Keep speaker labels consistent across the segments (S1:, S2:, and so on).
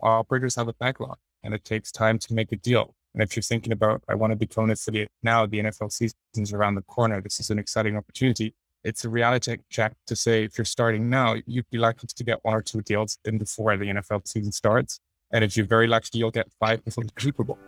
S1: operators have a backlog and it takes time to make a deal. And if you're thinking about, I want to become an affiliate now, the NFL season is around the corner. This is an exciting opportunity. It's a reality check to say if you're starting now, you'd be likely to get one or two deals in before the NFL season starts. And if you're very lucky, you'll get five before the Super Bowl.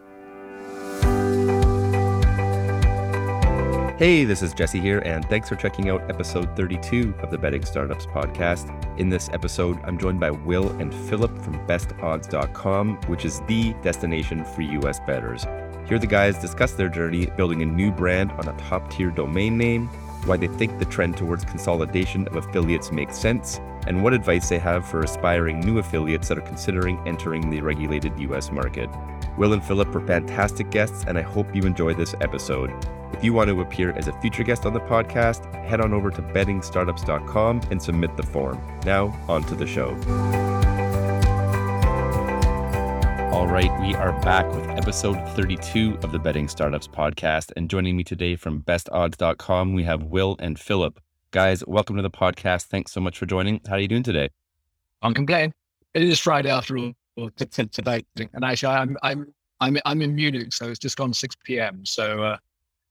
S2: Hey, this is Jesse here, and thanks for checking out episode 32 of the Betting Startups podcast. In this episode, I'm joined by Will and Philipp from bestodds.com, which is the destination for US bettors. Here, the guys discuss their journey building a new brand on a top tier domain name, why they think the trend towards consolidation of affiliates makes sense, and what advice they have for aspiring new affiliates that are considering entering the regulated US market. Will and Philipp were fantastic guests, and I hope you enjoy this episode. If you want to appear as a future guest on the podcast, head on over to bettingstartups.com and submit the form. Now, on to the show. All right, we are back with episode 32 of the Betting Startups podcast. And joining me today from bestodds.com, we have Will and Philipp. Guys, welcome to the podcast. Thanks so much for joining. How are you doing today?
S3: I'm complaining. It is Friday after all today. And actually, I'm, I'm, I'm, I'm in Munich, so it's just gone 6 p.m. So, uh,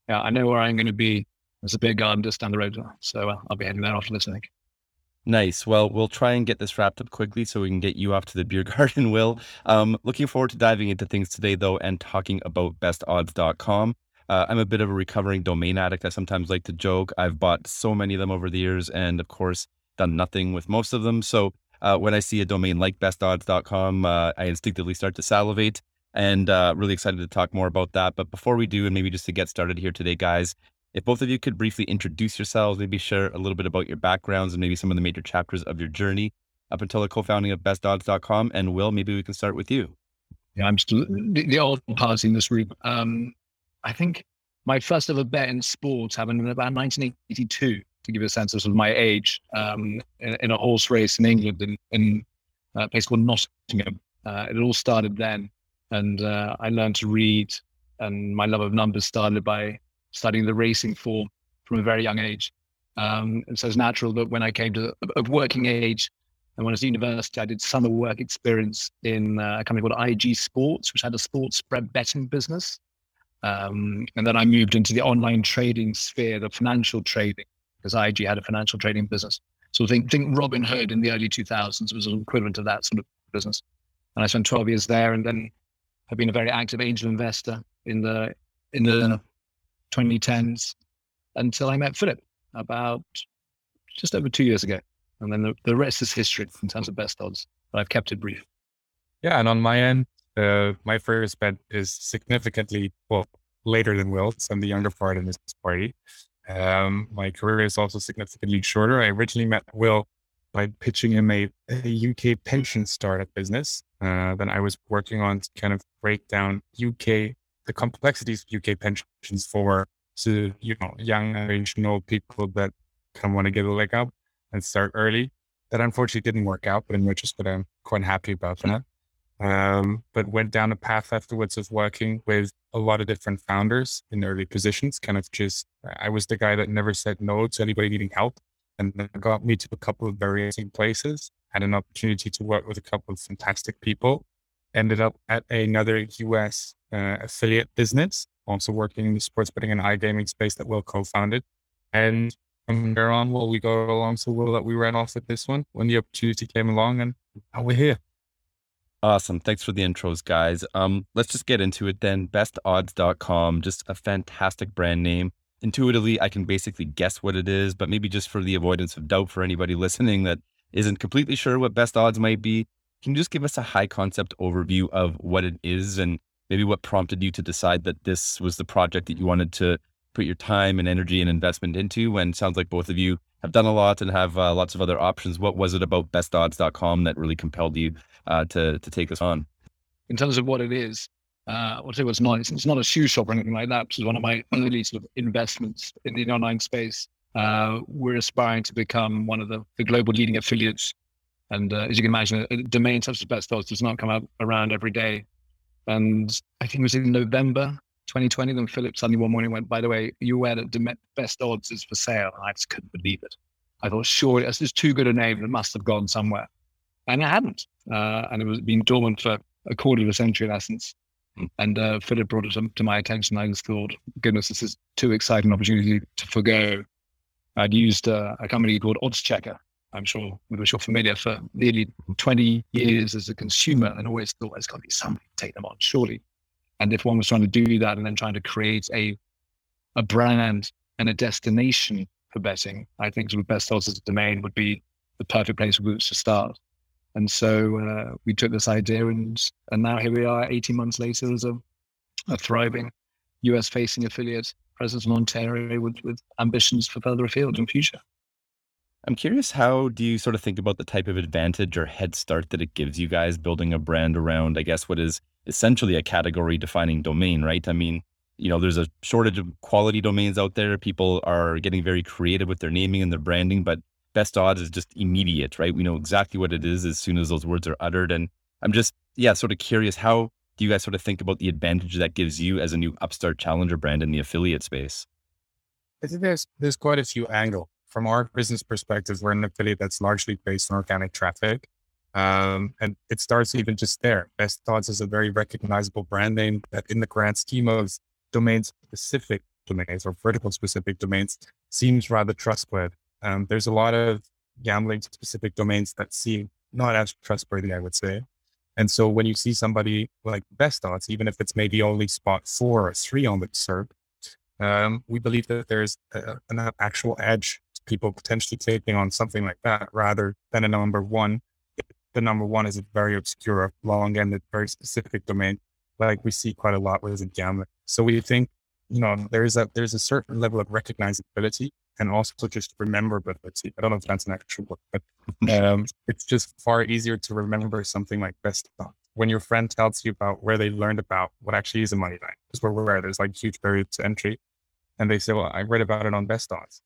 S3: yeah, I know where I'm going to be. There's a big garden just down the road. So uh, I'll be heading there after this, I think.
S2: Nice. Well, we'll try and get this wrapped up quickly so we can get you off to the beer garden, Will. Um, looking forward to diving into things today, though, and talking about bestodds.com. Uh, I'm a bit of a recovering domain addict. I sometimes like to joke. I've bought so many of them over the years and, of course, done nothing with most of them. So uh, when I see a domain like bestodds.com, uh, I instinctively start to salivate and uh, really excited to talk more about that. But before we do, and maybe just to get started here today, guys, if both of you could briefly introduce yourselves, maybe share a little bit about your backgrounds and maybe some of the major chapters of your journey up until the co-founding of bestodds.com. And Will, maybe we can start with you.
S3: Yeah, I'm still the, old party in this room. Um, I think my first ever bet in sports happened in about 1982, to give you a sense of, sort of my age, um, in, in, a horse race in England in, in a place called Nottingham. Uh, it all started then and uh, I learned to read. And my love of numbers started by studying the racing form from a very young age. Um, and so it's natural that when I came to a working age, and when I was at university, I did summer work experience in uh, a company called IG Sports, which had a sports spread betting business. Um, and then I moved into the online trading sphere, the financial trading, because IG had a financial trading business. So I think think Robinhood in the early 2000s was an equivalent of that sort of business. And I spent 12 years there, and then have been a very active angel investor in the in the 2010s until I met Philipp about just over two years ago. And then the, the rest is history in terms of best odds. But I've kept it brief.
S1: Yeah, and on my end, uh, my first bet is significantly well later than Will's. I'm the younger part in this party. Um, my career is also significantly shorter. I originally met Will by pitching him a, a UK pension startup business uh, that I was working on to kind of break down UK, the complexities of UK pensions for to, you know, young original people that kind of want to get a leg up and start early. That unfortunately didn't work out, but in retrospect, I'm quite happy about that. Um, but went down a path afterwards of working with a lot of different founders in early positions, kind of just, I was the guy that never said no to anybody needing help and that got me to a couple of very interesting places. Had an opportunity to work with a couple of fantastic people. Ended up at another US uh, affiliate business, also working in the sports betting and iGaming space that Will co-founded. And from there on, well, we go along so well that we ran off with this one when the opportunity came along, and now we're here.
S2: Awesome. Thanks for the intros, guys. Um, let's just get into it then. Bestodds.com, just a fantastic brand name intuitively I can basically guess what it is, but maybe just for the avoidance of doubt for anybody listening that isn't completely sure what best odds might be, can you just give us a high concept overview of what it is and maybe what prompted you to decide that this was the project that you wanted to put your time and energy and investment into when sounds like both of you have done a lot and have uh, lots of other options. What was it about bestodds.com that really compelled you uh, to, to take this on?
S3: In terms of what it is, uh, tell what's not. It's, it's, not a shoe shop or anything like that. Which is one of my early sort of investments in the online space. Uh, we're aspiring to become one of the, the global leading affiliates. And uh, as you can imagine, a, domain such as Best Odds does not come up around every day. And I think it was in November 2020, then Philipp suddenly one morning went, by the way, you aware that Best Odds is for sale? And I just couldn't believe it. I thought, sure, it's just too good a name. It must have gone somewhere. And it hadn't. uh, and it was been dormant for a quarter of a century in essence. And uh, Philipp brought it to, to, my attention. I just thought, goodness, this is too exciting an opportunity to forgo. I'd used uh, a company called Oddschecker, I'm sure with which you're familiar, for nearly 20 years as a consumer, and always thought there's got to be somebody to take them on, surely. And if one was trying to do that and then trying to create a a brand and a destination for betting, I think sort of best odds as a domain would be the perfect place to start. And so uh, we took this idea, and and now here we are, 18 months later, as a, a thriving US facing affiliate presence in Ontario with, with ambitions for further afield in future.
S2: I'm curious, how do you sort of think about the type of advantage or head start that it gives you guys building a brand around, I guess, what is essentially a category defining domain, right? I mean, you know, there's a shortage of quality domains out there. People are getting very creative with their naming and their branding, but best odds is just immediate, right? We know exactly what it is as soon as those words are uttered. And I'm just, yeah, sort of curious how do you guys sort of think about the advantage that gives you as a new upstart challenger brand in the affiliate space?
S1: I think there's there's quite a few angles. From our business perspective, we're an affiliate that's largely based on organic traffic. Um, and it starts even just there. Best Odds is a very recognizable brand name that in the grand scheme of domain specific domains or vertical specific domains seems rather trustworthy. Um, there's a lot of gambling specific domains that seem not as trustworthy, I would say. And so when you see somebody like Best Odds, even if it's maybe only spot four or three on the SERP, um, we believe that there's a, an actual edge to people potentially taking on something like that rather than a number one. The number one is a very obscure, long ended, very specific domain, like we see quite a lot with gambling. So we think, you know, there's a there's a certain level of recognizability and also just remember rememberability. I don't know if that's an actual word, but um, it's just far easier to remember something like Best Odds when your friend tells you about where they learned about what actually is a money line. Because we're aware there's like huge barriers to entry, and they say, "Well, I read about it on Best Odds."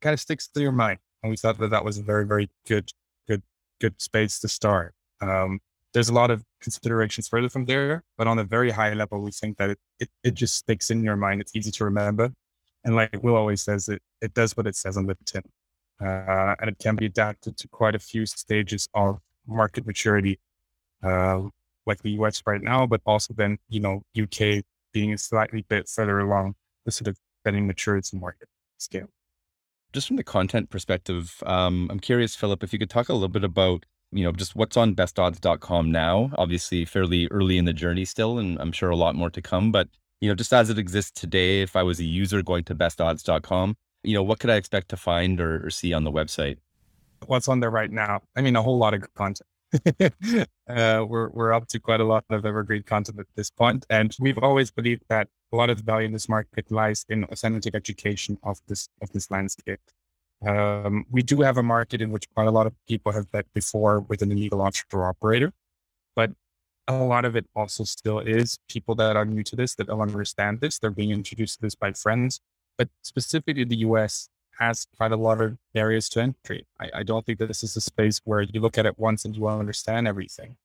S1: Kind of sticks to your mind, and we thought that that was a very, very good, good, good space to start. Um, there's a lot of considerations further from there, but on a very high level, we think that it, it, it just sticks in your mind. It's easy to remember. And like Will always says, it, it does what it says on the tin. Uh, and it can be adapted to quite a few stages of market maturity, uh, like the US right now, but also then, you know, UK being a slightly bit further along the sort of betting maturity market scale.
S2: Just from the content perspective, um, I'm curious, Philipp, if you could talk a little bit about you know, just what's on bestodds.com now. Obviously, fairly early in the journey still, and I'm sure a lot more to come. But, you know, just as it exists today, if I was a user going to bestodds.com, you know, what could I expect to find or, or see on the website?
S1: What's on there right now? I mean, a whole lot of content. uh, we're we're up to quite a lot of evergreen content at this point, and we've always believed that a lot of the value in this market lies in authentic education of this of this landscape. Um, we do have a market in which quite a lot of people have bet before with an illegal offshore operator, but a lot of it also still is people that are new to this that don't understand this. They're being introduced to this by friends, but specifically the US has quite a lot of barriers to entry. I, I don't think that this is a space where you look at it once and you will understand everything.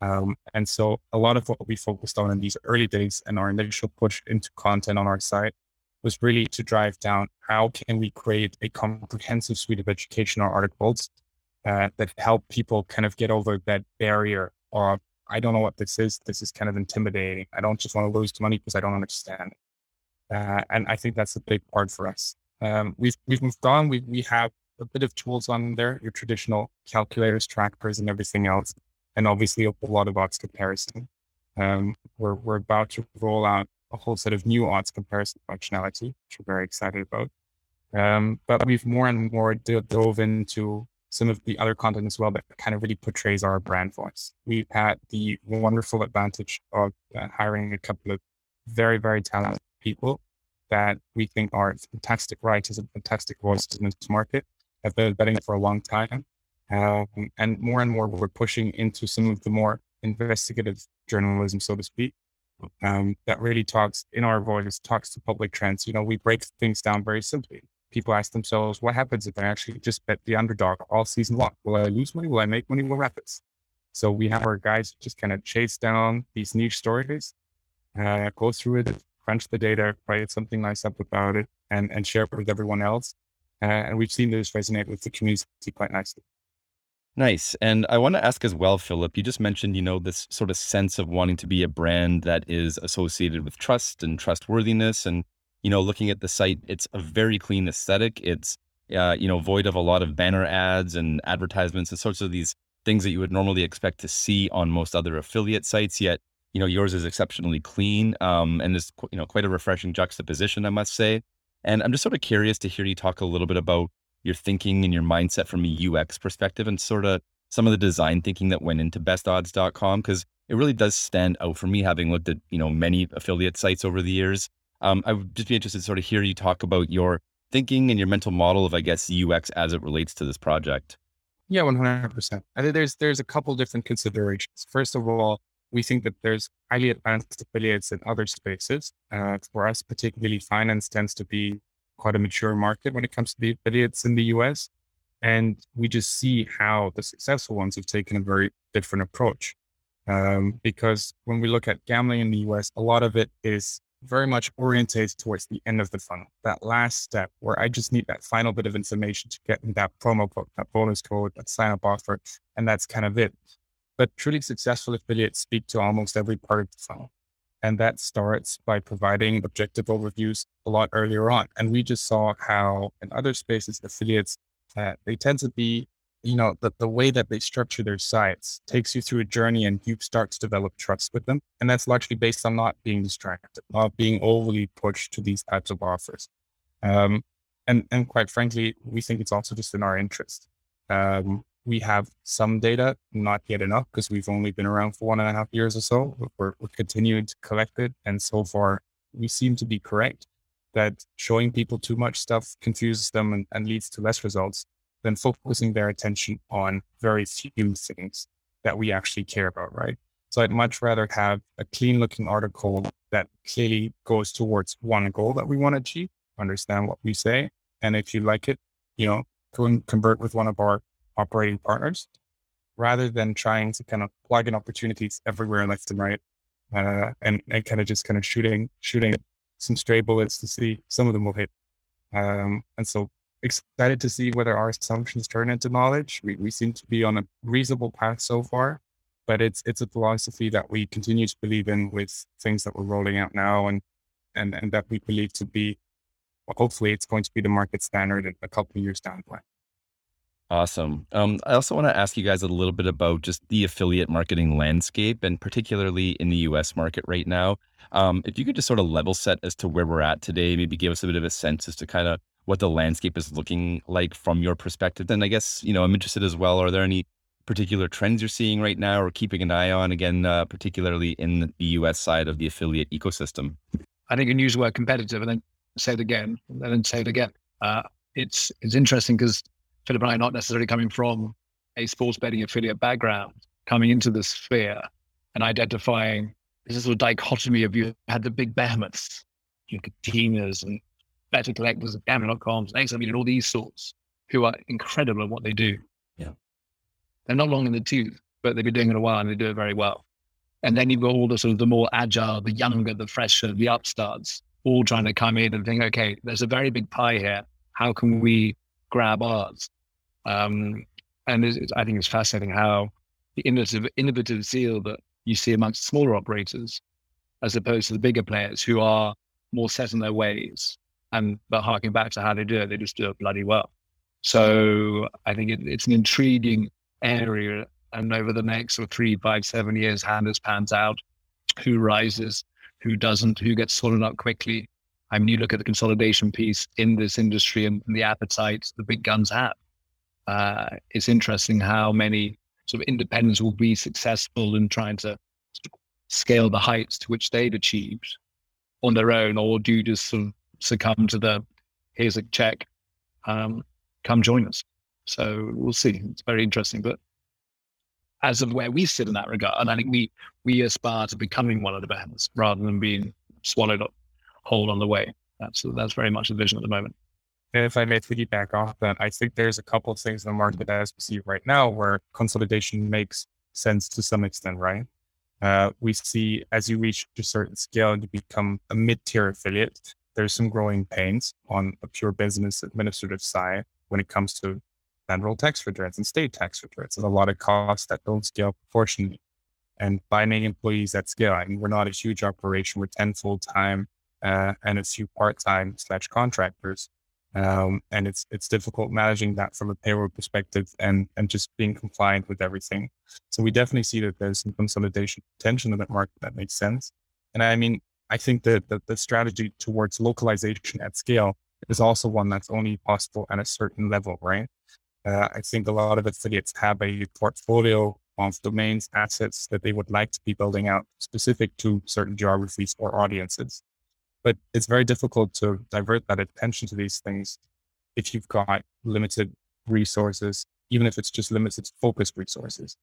S1: Um, and so a lot of what we focused on in these early days and our initial push into content on our site was really to drive down how can we create a comprehensive suite of educational articles uh, that help people kind of get over that barrier of I don't know what this is. This is kind of intimidating. I don't just want to lose money because I don't understand. Uh, and I think that's a big part for us. Um, we've we've moved on. We we have a bit of tools on there, your traditional calculators, trackers, and everything else, and obviously a lot of odds comparison. Um, we're we're about to roll out a whole set of new odds comparison functionality, which we're very excited about. Um, but we've more and more dove into some of the other content as well that kind of really portrays our brand voice. We've had the wonderful advantage of uh, hiring a couple of very, very talented people that we think are fantastic writers and fantastic voices in this market, have been betting for a long time. Um, and more and more, we're pushing into some of the more investigative journalism, so to speak, um, that really talks in our voice, talks to public trends. You know, we break things down very simply. People ask themselves, what happens if I actually just bet the underdog all season long? Will I lose money? Will I make money? What happens? So we have our guys just kind of chase down these niche stories, uh, go through it, crunch the data, write something nice up about it, and, and share it with everyone else. Uh, and we've seen this resonate with the community quite nicely.
S2: Nice. And I want to ask as well, Philipp, you just mentioned, you know, this sort of sense of wanting to be a brand that is associated with trust and trustworthiness. And, you know, looking at the site, it's a very clean aesthetic. It's, uh, you know, void of a lot of banner ads and advertisements and sorts of these things that you would normally expect to see on most other affiliate sites. Yet, you know, yours is exceptionally clean um, and is, you know, quite a refreshing juxtaposition, I must say. And I'm just sort of curious to hear you talk a little bit about your thinking and your mindset from a UX perspective and sort of some of the design thinking that went into bestodds.com because it really does stand out for me having looked at, you know, many affiliate sites over the years. Um, I would just be interested to sort of hear you talk about your thinking and your mental model of, I guess, UX as it relates to this project.
S1: Yeah, 100%. I think there's, there's a couple different considerations. First of all, we think that there's highly advanced affiliates in other spaces. Uh, for us, particularly finance tends to be quite a mature market when it comes to the affiliates in the US. And we just see how the successful ones have taken a very different approach. Um, because when we look at gambling in the US, a lot of it is very much orientated towards the end of the funnel, that last step where I just need that final bit of information to get in that promo code, that bonus code, that sign up offer. And that's kind of it. But truly successful affiliates speak to almost every part of the funnel. And that starts by providing objective overviews a lot earlier on. And we just saw how in other spaces, affiliates, uh, they tend to be, you know, the, the way that they structure their sites takes you through a journey and you start to develop trust with them. And that's largely based on not being distracted, not being overly pushed to these types of offers. Um, and, and quite frankly, we think it's also just in our interest. Um, we have some data, not yet enough because we've only been around for one and a half years or so. We're, we're continuing to collect it. And so far, we seem to be correct that showing people too much stuff confuses them and, and leads to less results than focusing their attention on very few things that we actually care about, right? So I'd much rather have a clean looking article that clearly goes towards one goal that we want to achieve, understand what we say. And if you like it, you know, go and convert with one of our operating partners rather than trying to kind of plug in opportunities everywhere left and right uh, and, and kind of just kind of shooting shooting some stray bullets to see some of them will hit um, and so excited to see whether our assumptions turn into knowledge we, we seem to be on a reasonable path so far but it's it's a philosophy that we continue to believe in with things that we're rolling out now and and and that we believe to be hopefully it's going to be the market standard in a couple of years down the line
S2: Awesome. Um, I also want to ask you guys a little bit about just the affiliate marketing landscape and particularly in the US market right now. Um, if you could just sort of level set as to where we're at today, maybe give us a bit of a sense as to kind of what the landscape is looking like from your perspective. And I guess, you know, I'm interested as well. Are there any particular trends you're seeing right now or keeping an eye on, again, uh, particularly in the US side of the affiliate ecosystem?
S3: I think you can use the word competitive and then say it again, and then say it again. Uh, it's, it's interesting because Philipp and I are not necessarily coming from a sports betting affiliate background, coming into the sphere and identifying this sort of dichotomy of you had the big behemoths, you Catenas and Better Collective and gambling.coms and XM and all these sorts who are incredible at what they do.
S2: Yeah.
S3: They're not long in the tooth, but they've been doing it a while and they do it very well. And then you've got all the sort of the more agile, the younger, the fresher, the upstarts, all trying to come in and think, okay, there's a very big pie here. How can we grab ours? Um, and I think it's fascinating how the innovative, innovative zeal that you see amongst smaller operators, as opposed to the bigger players who are more set in their ways. And but harking back to how they do it, they just do it bloody well. So I think it, it's an intriguing area. And over the next of three, five, seven years, how this pans out, who rises, who doesn't, who gets sorted out quickly. I mean, you look at the consolidation piece in this industry and, and the appetite the big guns have uh, it's interesting how many sort of independents will be successful in trying to scale the heights to which they've achieved on their own, or do you just sort of succumb to the here's a check, um, come join us. So we'll see. It's very interesting, but as of where we sit in that regard, and I think we we aspire to becoming one of the bands rather than being swallowed up whole on the way. That's that's very much the vision at the moment.
S1: And if I may piggyback off that, I think there's a couple of things in the market as we see right now where consolidation makes sense to some extent, right? Uh, we see as you reach a certain scale and you become a mid-tier affiliate, there's some growing pains on a pure business administrative side when it comes to federal tax returns and state tax returns There's a lot of costs that don't scale proportionally. And finding employees at scale, I mean, we're not a huge operation. We're 10 full time uh, and a few part time slash contractors. Um, and it's it's difficult managing that from a payroll perspective and and just being compliant with everything. So we definitely see that there's some consolidation potential in that market that makes sense. And I mean, I think that the, the strategy towards localization at scale is also one that's only possible at a certain level, right? Uh, I think a lot of affiliates have a portfolio of domains, assets that they would like to be building out specific to certain geographies or audiences. But it's very difficult to divert that attention to these things if you've got limited resources, even if it's just limited focused resources.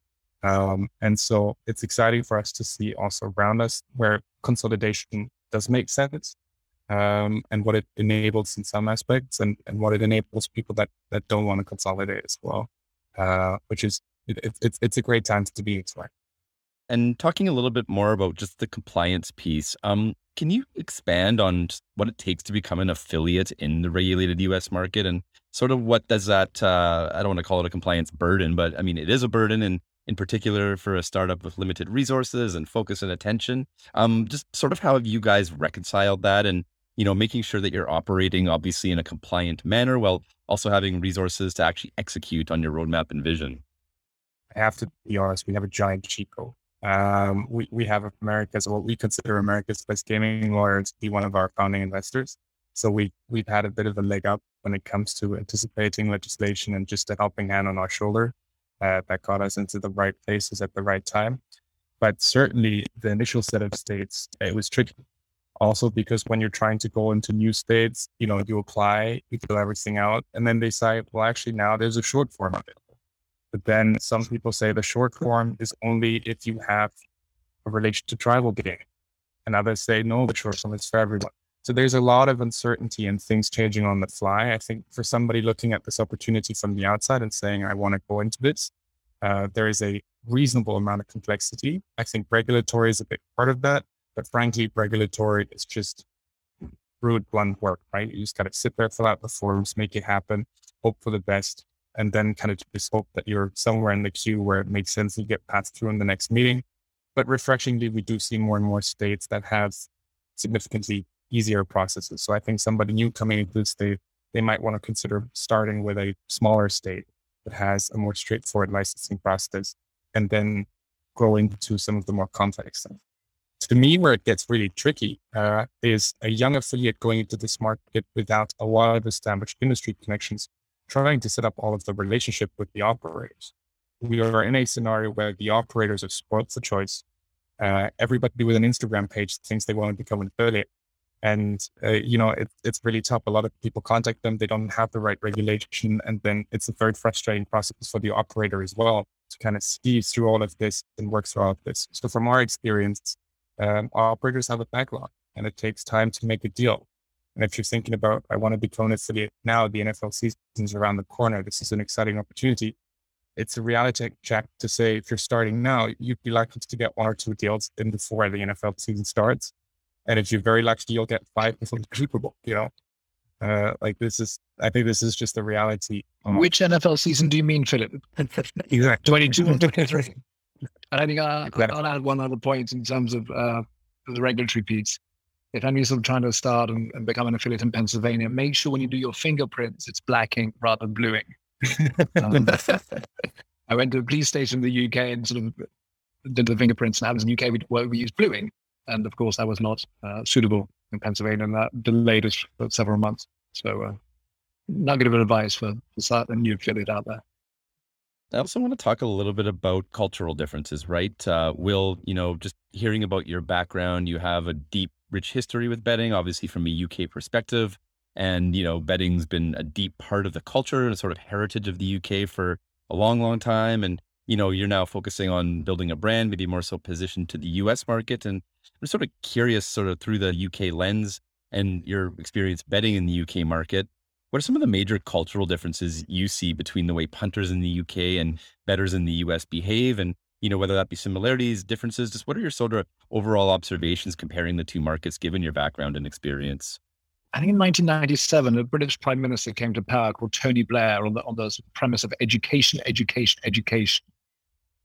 S1: Um, and so it's exciting for us to see also around us where consolidation does make sense um, and what it enables in some aspects and, and what it enables people that, that don't want to consolidate as well, uh, which is, it, it, it's, it's a great time to be exploring.
S2: And talking a little bit more about just the compliance piece, um, can you expand on what it takes to become an affiliate in the regulated US market and sort of what does that, uh, I don't want to call it a compliance burden, but I mean, it is a burden and in particular for a startup with limited resources and focus and attention. Um, just sort of how have you guys reconciled that and, you know, making sure that you're operating obviously in a compliant manner while also having resources to actually execute on your roadmap and vision?
S1: I have to be honest, we have a giant cheat code. Um, we, we have America's, what we consider America's best gaming lawyer to be one of our founding investors. So we, we've had a bit of a leg up when it comes to anticipating legislation and just a helping hand on our shoulder uh, that got us into the right places at the right time. But certainly the initial set of states, it was tricky. Also, because when you're trying to go into new states, you know, you apply, you fill everything out, and then they say, well, actually, now there's a short form available. But then some people say the short form is only if you have a relation to tribal gaming. And others say, no, the short form is for everyone. So there's a lot of uncertainty and things changing on the fly. I think for somebody looking at this opportunity from the outside and saying, I want to go into this, uh, there is a reasonable amount of complexity. I think regulatory is a big part of that. But frankly, regulatory is just brute blunt work, right? You just got to sit there, fill out the forms, make it happen, hope for the best, and then kind of just hope that you're somewhere in the queue where it makes sense to get passed through in the next meeting. But refreshingly, we do see more and more states that have significantly easier processes. So I think somebody new coming into the state, they might want to consider starting with a smaller state that has a more straightforward licensing process and then growing into some of the more complex stuff. To me, where it gets really tricky uh, is a young affiliate going into this market without a lot of established industry connections, trying to set up all of the relationship with the operators. We are in a scenario where the operators have spoiled the choice. Uh, everybody with an Instagram page thinks they want to become an affiliate and uh, you know it, it's really tough. A lot of people contact them. They don't have the right regulation. And then it's a very frustrating process for the operator as well to kind of see through all of this and work through all of this. So from our experience um, our operators have a backlog and it takes time to make a deal. And if you're thinking about i want to become an affiliate now the nfl season is around the corner. This is an exciting opportunity. It's a reality check to say if you're starting now you'd be likely to get one or two deals in before the nfl season starts and if you're very lucky, you'll get five before the Super Bowl, you know? Uh, like this is, I think this is just the reality.
S3: Which NFL season do you mean, Philipp?
S1: exactly.
S3: 22 and 23. And I think uh, exactly. I'll add one other point in terms of uh, the regulatory piece. If sort of trying to start and, and, become an affiliate in Pennsylvania, make sure when you do your fingerprints, it's black ink rather than blue ink. Um, I went to a police station in the UK and sort of did the fingerprints, and in the UK we, we use blue ink. And of course, that was not uh, suitable in Pennsylvania, and that delayed us for several months. So, uh, nugget of advice for, for a new affiliate out there.
S2: I also want to talk a little bit about cultural differences, right? Uh, Will, you know, just hearing about your background, you have a deep, rich history with betting, obviously from a UK perspective. And, you know, betting's been a deep part of the culture and sort of heritage of the UK for a long, long time. And, you know, you're now focusing on building a brand, maybe more so positioned to the US market. And I'm sort of curious, sort of through the UK lens and your experience betting in the UK market, what are some of the major cultural differences you see between the way punters in the UK and betters in the US behave? And, you know, whether that be similarities, differences, just what are your sort of overall observations comparing the two markets given your background and experience?
S3: I think in 1997, a British Prime Minister came to power called Tony Blair on the on the premise of education, education, education.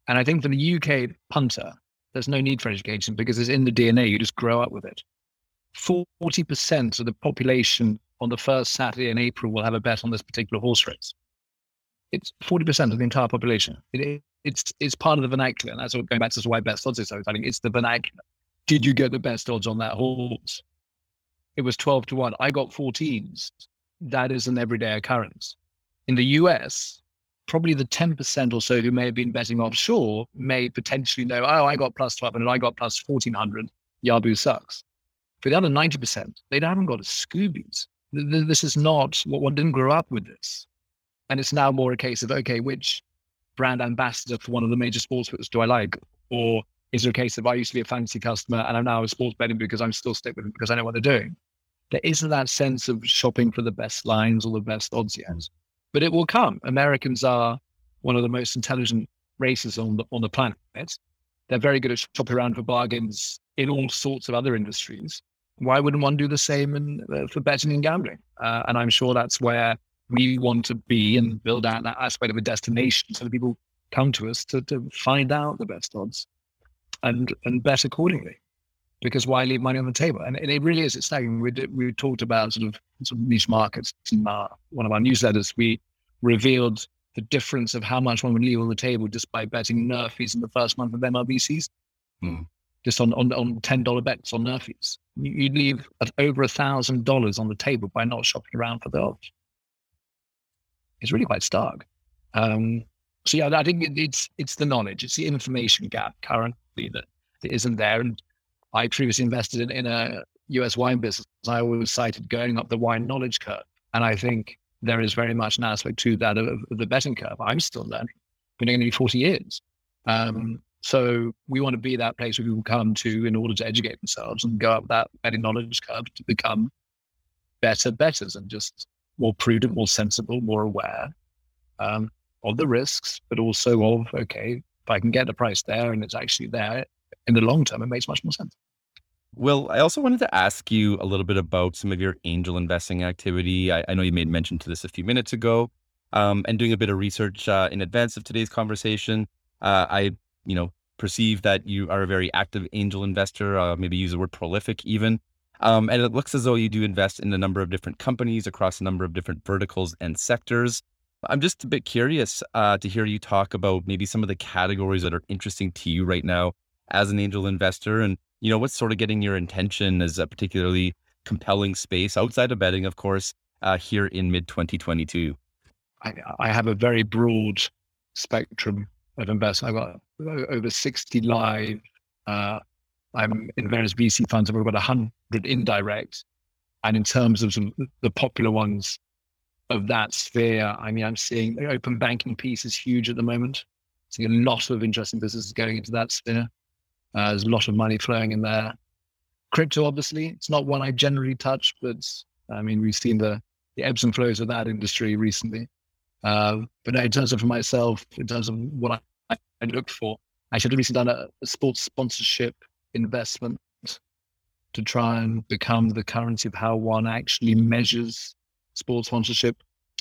S3: And I think for the UK punter, there's no need for education because it's in the DNA. You just grow up with it. 40% of the population on the first Saturday in April will have a bet on this particular horse race. It's 40% of the entire population. It, it's it's part of the vernacular. And that's what going back to why best odds is so exciting. It's the vernacular. Did you get the best odds on that horse? It was 12 to 1. I got 14s. That is an everyday occurrence. In the US, probably the 10% or so who may have been betting offshore may potentially know, oh, I got plus 1200, I got plus 1400. Yabu sucks. For the other 90%, they haven't got a Scoobies. This is not what one didn't grow up with this. And it's now more a case of, okay, which brand ambassador for one of the major sportsbooks do I like? Or is it a case of I used to be a fantasy customer and I'm now a sports betting because I'm still stuck with them because I know what they're doing? There isn't that sense of shopping for the best lines or the best odds yet. But it will come. Americans are one of the most intelligent races on the on the planet. They're very good at shopping around for bargains in all sorts of other industries why wouldn't one do the same in, uh, for betting and gambling? Uh, and I'm sure that's where we want to be and build out that aspect of a destination so that people come to us to, to find out the best odds and and bet accordingly. Because why leave money on the table? And, and it really is. It's staggering. We, we talked about sort of, sort of niche markets in our, one of our newsletters. We revealed the difference of how much one would leave on the table just by betting NRFIs in the first month of season. Hmm just on on, on ten dollar bets on NRFIs. You, would leave over a thousand dollars on the table by not shopping around for the odds. It's really quite stark. Um, so yeah, I think it's it's the knowledge, it's the information gap currently that, that isn't there. And I previously invested in, in a US wine business. I always cited going up the wine knowledge curve, and I think there is very much an aspect to that of, of the betting curve. I'm still learning. Been doing it 40 years. Um, so we want to be that place where people come to in order to educate themselves and go up that betting knowledge curve to become better betters and just more prudent, more sensible, more aware um, of the risks, but also of okay, if I can get the price there and it's actually there in the long term, it makes much more sense.
S2: Will, I also wanted to ask you a little bit about some of your angel investing activity. I, I know you made mention to this a few minutes ago, um, and doing a bit of research uh, in advance of today's conversation. Uh, I you know, perceive that you are a very active angel investor, uh, maybe use the word prolific even. Um, and it looks as though you do invest in a number of different companies across a number of different verticals and sectors. I'm just a bit curious uh, to hear you talk about maybe some of the categories that are interesting to you right now as an angel investor, and you know what's sort of getting your attention as a particularly compelling space outside of betting, of course, uh, here in mid 2022. I,
S3: I have a very broad spectrum of investment. I've got over 60 live. Uh, I'm in various VC funds. I've got about 100 indirect. And in terms of some, the popular ones of that sphere, I mean, I'm seeing the open banking piece is huge at the moment. Seeing a lot of interesting businesses going into that sphere. Uh, there's a lot of money flowing in there. Crypto, obviously, it's not one I generally touch, but I mean, we've seen the, the ebbs and flows of that industry recently. Uh, but in terms of for myself, in terms of what I I look for. I should have recently done a, a sports sponsorship investment to try and become the currency of how one actually measures sports sponsorship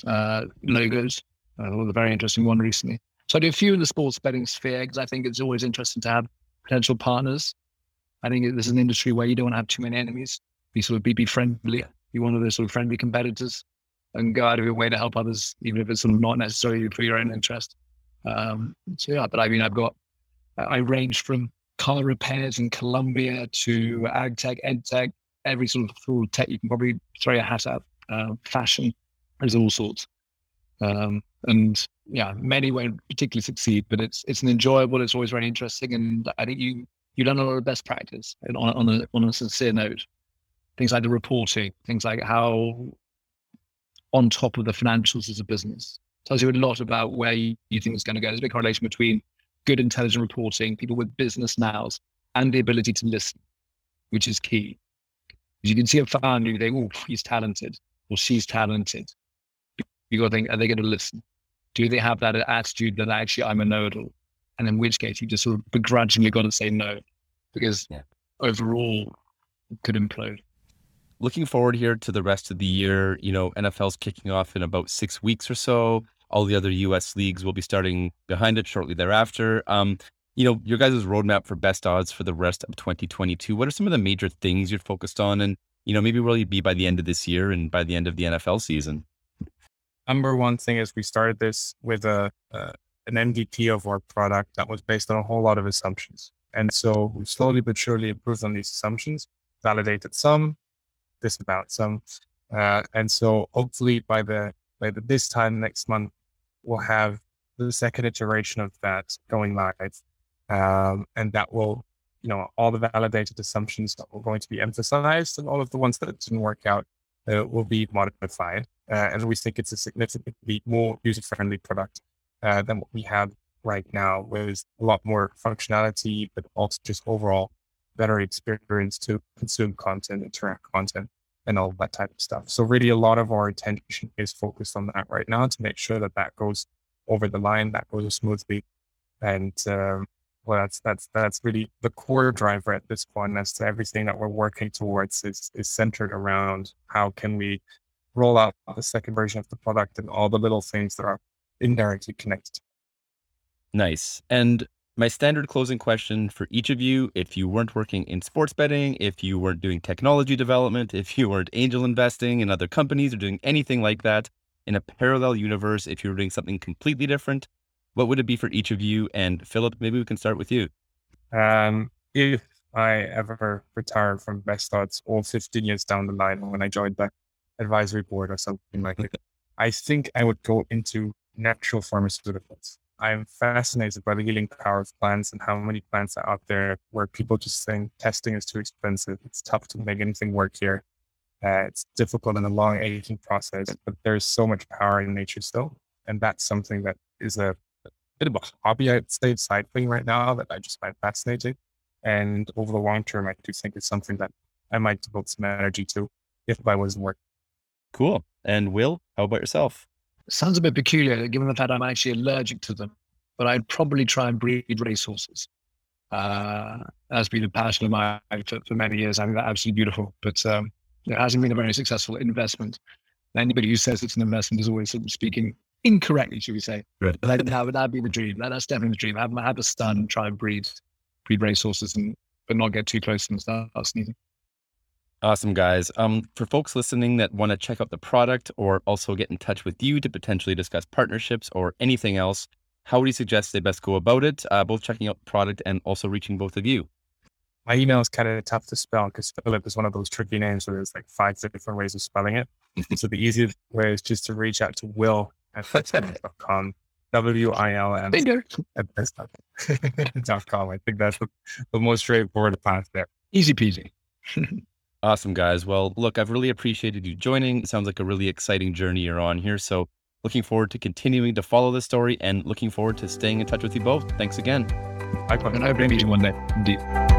S3: uh, logos. Uh, was a very interesting one recently. So I do a few in the sports betting sphere because I think it's always interesting to have potential partners. I think this is an industry where you don't to have too many enemies. Be sort of be, be friendly. Be one of those sort of friendly competitors and go out of your way to help others, even if it's sort of not necessarily for your own interest. Um, so yeah, but I mean, I've got, I range from car repairs in Colombia to ag tech, ed tech, every sort of full tech you can probably throw your hat at. Uh, fashion, there's all sorts. Um, and yeah, many won't particularly succeed, but it's it's an enjoyable. It's always very interesting, and I think you you learn a lot of best practice. On, on a on a sincere note, things like the reporting, things like how on top of the financials as a business, tells you a lot about where you, you think it's going to go. There's a big correlation between good intelligent reporting, people with business nows, and the ability to listen, which is key. Because you can see a founder, you think, oh, he's talented or she's talented. You got to think, are they going to listen? Do they have that attitude that actually I'm a know-it-all? And in which case, you just sort of begrudgingly got to say no, because yeah. overall, it could implode.
S2: looking forward here to the rest of the year, you know, NFL's kicking off in about six weeks or so. All the other US leagues will be starting behind it shortly thereafter. Um, you know, your guys' roadmap for best odds for the rest of 2022. What are some of the major things you're focused on? And, you know, maybe where you be by the end of this year and by the end of the NFL season?
S1: Number one thing is we started this with a, an MVP of our product that was based on a whole lot of assumptions. And so we slowly but surely improved on these assumptions, validated some, disavowed some. Uh, and so hopefully by the by the, this time next month, we'll have the second iteration of that going live. Um, and that will, you know, all the validated assumptions that were going to be emphasized and all of the ones that didn't work out uh, will be modified. Uh, and we think it's a significantly more user friendly product uh, than what we have right now, with a lot more functionality, but also just overall better experience to consume content, interact content, and all that type of stuff. So really, a lot of our attention is focused on that right now to make sure that that goes over the line, that goes smoothly, and um, well, that's that's that's really the core driver at this point. That's everything that we're working towards is is centered around how can we roll out the second version of the product and all the little things that are indirectly connected.
S2: Nice. And my standard closing question for each of you if you weren't working in sports betting, if you weren't doing technology development, if you weren't angel investing in other companies or doing anything like that, in a parallel universe, if you were doing something completely different, what would it be for each of you? And Philipp, maybe we can start with you.
S1: Um, if I ever retired from Best Odds all 15 years down the line when I joined the advisory board or something like that, I think I would go into natural pharmaceuticals. I'm fascinated by the healing power of plants and how many plants are out there where people just think testing is too expensive. It's tough to make anything work here. Uh, it's difficult and a long aging process, but there's so much power in nature still. And that's something that is a, a bit of a hobby, I'd say, side thing right now that I just find fascinating. And over the long term, I do think it's something that I might devote some energy to if I wasn't working.
S2: Cool. And Will, how about yourself?
S3: sounds a bit peculiar given the fact I'm actually allergic to them, but I'd probably try and breed racehorses. Uh, that's been a passion of mine for, for many years. I think that's absolutely beautiful, but um, it hasn't been a very successful investment. anybody who says it's an investment is always speaking incorrectly, should we say?
S2: Right.
S3: But that would that'd be the dream. That, that's definitely the dream. Have, have a son, try and breed breed racehorses, and but not get too close to them. Start sneezing.
S2: Awesome, guys. Um, for folks listening that want to check out the product or also get in touch with you to potentially discuss partnerships or anything else, how would you suggest they best go about it? Uh, both checking out the product and also reaching both of you.
S1: My email is kind of tough to spell because Philipp is one of those tricky names where there's like five different ways of spelling it. so the easiest way is just to reach out to Will at com. W I L M at best.com. I think that's the, the most straightforward path there.
S3: Easy peasy.
S2: Awesome, guys. Well, look, I've really appreciated you joining. It sounds like a really exciting journey you're on here. So, looking forward to continuing to follow this story and looking forward to staying in touch with you both. Thanks again.
S3: I hope to you one day. Indeed.